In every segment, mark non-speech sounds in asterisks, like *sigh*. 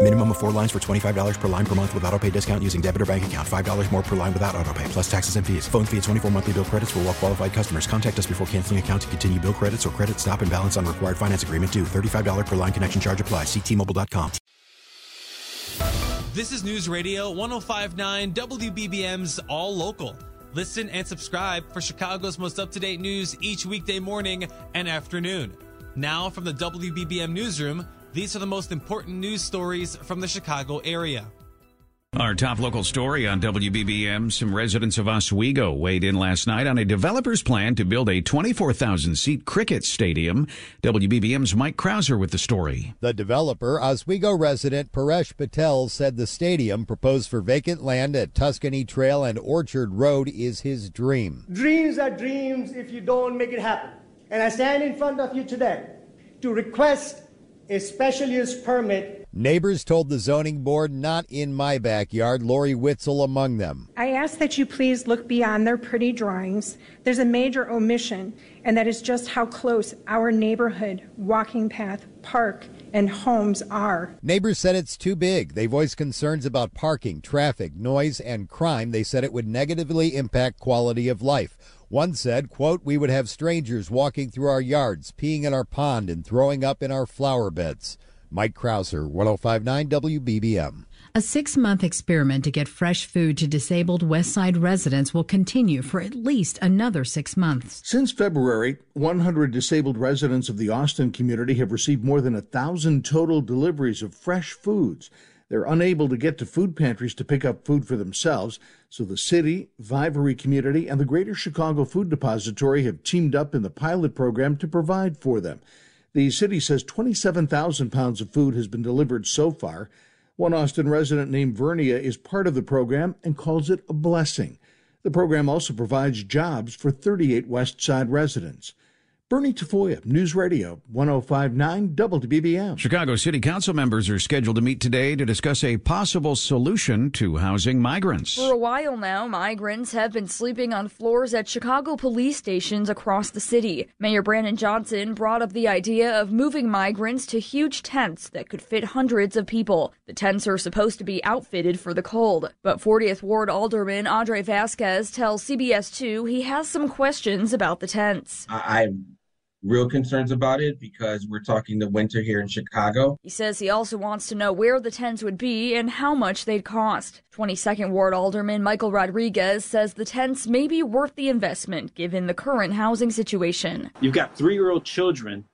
Minimum of four lines for $25 per line per month with auto pay discount using debit or bank account. $5 more per line without auto pay, plus taxes and fees. Phone fee at 24 monthly bill credits for all well qualified customers. Contact us before canceling account to continue bill credits or credit stop and balance on required finance agreement due. $35 per line connection charge apply. Ctmobile.com. This is News Radio 1059 WBBM's All Local. Listen and subscribe for Chicago's most up to date news each weekday morning and afternoon. Now, from the WBBM Newsroom, these are the most important news stories from the Chicago area. Our top local story on WBBM some residents of Oswego weighed in last night on a developer's plan to build a 24,000 seat cricket stadium. WBBM's Mike Krauser with the story. The developer, Oswego resident Paresh Patel, said the stadium proposed for vacant land at Tuscany Trail and Orchard Road is his dream. Dreams are dreams if you don't make it happen. And I stand in front of you today to request a special use permit Neighbors told the zoning board, not in my backyard, Lori Witzel among them. I ask that you please look beyond their pretty drawings. There's a major omission, and that is just how close our neighborhood, walking path, park, and homes are. Neighbors said it's too big. They voiced concerns about parking, traffic, noise, and crime. They said it would negatively impact quality of life. One said, quote, we would have strangers walking through our yards, peeing in our pond, and throwing up in our flower beds. Mike Krauser, 1059 WBBM. A six month experiment to get fresh food to disabled West Side residents will continue for at least another six months. Since February, 100 disabled residents of the Austin community have received more than a thousand total deliveries of fresh foods. They're unable to get to food pantries to pick up food for themselves, so the city, Vivery Community, and the Greater Chicago Food Depository have teamed up in the pilot program to provide for them. The city says 27,000 pounds of food has been delivered so far. One Austin resident named Vernia is part of the program and calls it a blessing. The program also provides jobs for 38 West Side residents. Bernie Tafoya, News Radio 1059 WBBM. Chicago City Council members are scheduled to meet today to discuss a possible solution to housing migrants. For a while now, migrants have been sleeping on floors at Chicago police stations across the city. Mayor Brandon Johnson brought up the idea of moving migrants to huge tents that could fit hundreds of people. The tents are supposed to be outfitted for the cold. But 40th Ward Alderman Andre Vasquez tells CBS 2 he has some questions about the tents. I real concerns about it because we're talking the winter here in Chicago. He says he also wants to know where the tents would be and how much they'd cost. 22nd Ward Alderman Michael Rodriguez says the tents may be worth the investment given the current housing situation. You've got three year old children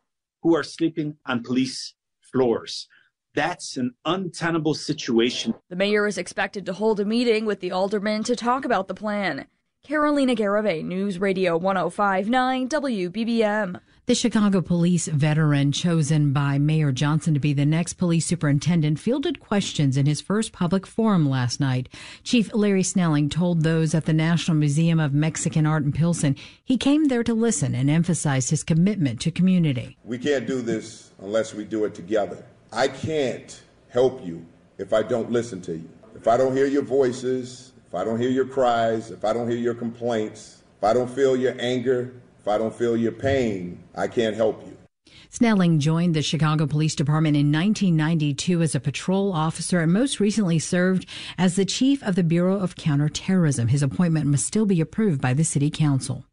who are sleeping on police floors. That's an untenable situation. The mayor is expected to hold a meeting with the aldermen to talk about the plan. Carolina Garavay, News Radio 1059 WBBM. The Chicago police veteran chosen by Mayor Johnson to be the next police superintendent fielded questions in his first public forum last night. Chief Larry Snelling told those at the National Museum of Mexican Art in Pilsen he came there to listen and emphasized his commitment to community. We can't do this unless we do it together. I can't help you if I don't listen to you. If I don't hear your voices, if I don't hear your cries, if I don't hear your complaints, if I don't feel your anger, if I don't feel your pain, I can't help you. Snelling joined the Chicago Police Department in 1992 as a patrol officer and most recently served as the chief of the Bureau of Counterterrorism. His appointment must still be approved by the city council.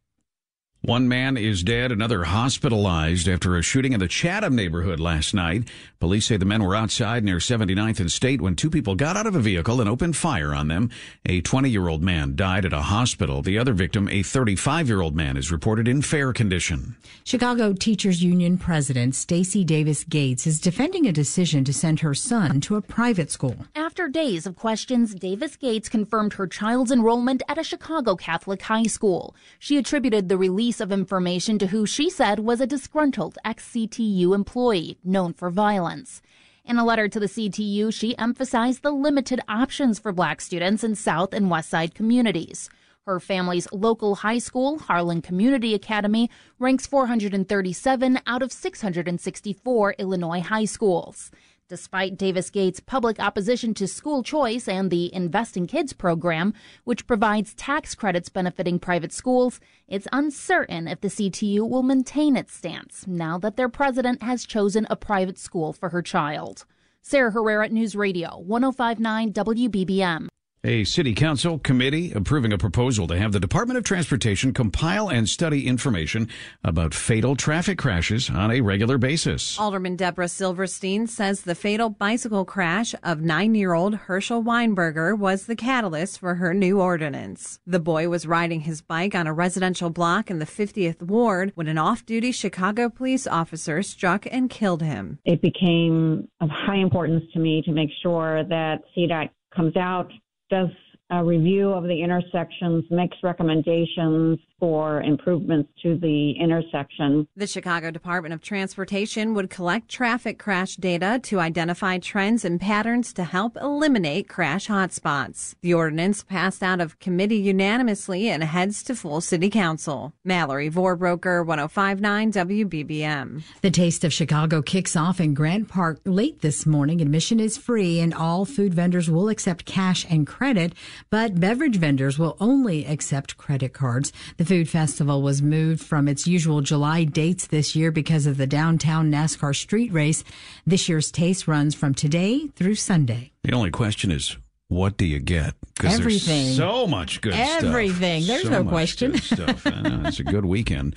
One man is dead, another hospitalized after a shooting in the Chatham neighborhood last night. Police say the men were outside near 79th and State when two people got out of a vehicle and opened fire on them. A 20 year old man died at a hospital. The other victim, a 35 year old man, is reported in fair condition. Chicago Teachers Union President Stacy Davis Gates is defending a decision to send her son to a private school. After days of questions, Davis Gates confirmed her child's enrollment at a Chicago Catholic high school. She attributed the release of information to who she said was a disgruntled ex-CTU employee known for violence. In a letter to the CTU, she emphasized the limited options for black students in South and West Side communities. Her family's local high school, Harlan Community Academy, ranks 437 out of 664 Illinois high schools. Despite Davis Gates' public opposition to school choice and the Invest in Kids program, which provides tax credits benefiting private schools, it's uncertain if the CTU will maintain its stance now that their president has chosen a private school for her child. Sarah Herrera, News Radio, 1059 WBBM. A city council committee approving a proposal to have the Department of Transportation compile and study information about fatal traffic crashes on a regular basis. Alderman Debra Silverstein says the fatal bicycle crash of nine year old Hershel Weinberger was the catalyst for her new ordinance. The boy was riding his bike on a residential block in the 50th Ward when an off duty Chicago police officer struck and killed him. It became of high importance to me to make sure that CDOT comes out does a review of the intersections, makes recommendations for improvements to the intersection. The Chicago Department of Transportation would collect traffic crash data to identify trends and patterns to help eliminate crash hotspots. The ordinance passed out of committee unanimously and heads to full city council. Mallory Vorbroker, 1059 WBBM. The Taste of Chicago kicks off in Grant Park late this morning. Admission is free and all food vendors will accept cash and credit, but beverage vendors will only accept credit cards. The Food Festival was moved from its usual July dates this year because of the downtown NASCAR street race. This year's taste runs from today through Sunday. The only question is, what do you get? Everything. so much good Everything. stuff. Everything. There's So no much question. good stuff. Know, it's a good *laughs* weekend.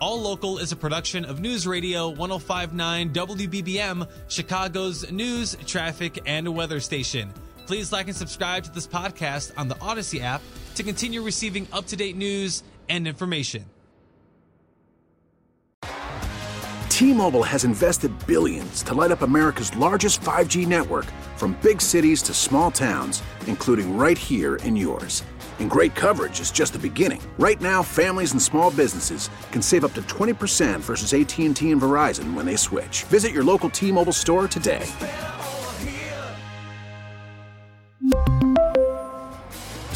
All Local is a production of News Radio 1059 WBBM, Chicago's news, traffic, and weather station. Please like and subscribe to this podcast on the Odyssey app to continue receiving up to date news and information. T-Mobile has invested billions to light up America's largest 5G network from big cities to small towns, including right here in yours. And great coverage is just the beginning. Right now, families and small businesses can save up to 20% versus AT&T and Verizon when they switch. Visit your local T-Mobile store today.